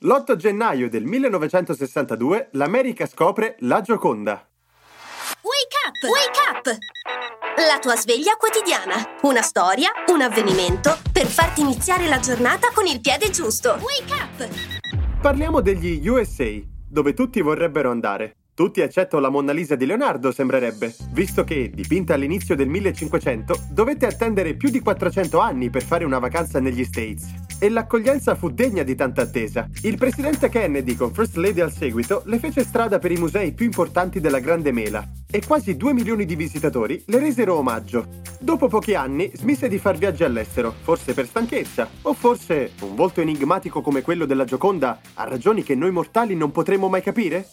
story. L'8 gennaio del 1962 l'America scopre la Gioconda. Wake up! Wake up! La tua sveglia quotidiana. Una storia, un avvenimento per farti iniziare la giornata con il piede giusto. Wake up! Parliamo degli USA, dove tutti vorrebbero andare. Tutti eccetto la Monna Lisa di Leonardo sembrerebbe, visto che, dipinta all'inizio del 1500, dovette attendere più di 400 anni per fare una vacanza negli States. E l'accoglienza fu degna di tanta attesa. Il presidente Kennedy, con First Lady al seguito, le fece strada per i musei più importanti della Grande Mela e quasi 2 milioni di visitatori le resero omaggio. Dopo pochi anni smise di far viaggi all'estero, forse per stanchezza, o forse un volto enigmatico come quello della Gioconda ha ragioni che noi mortali non potremo mai capire?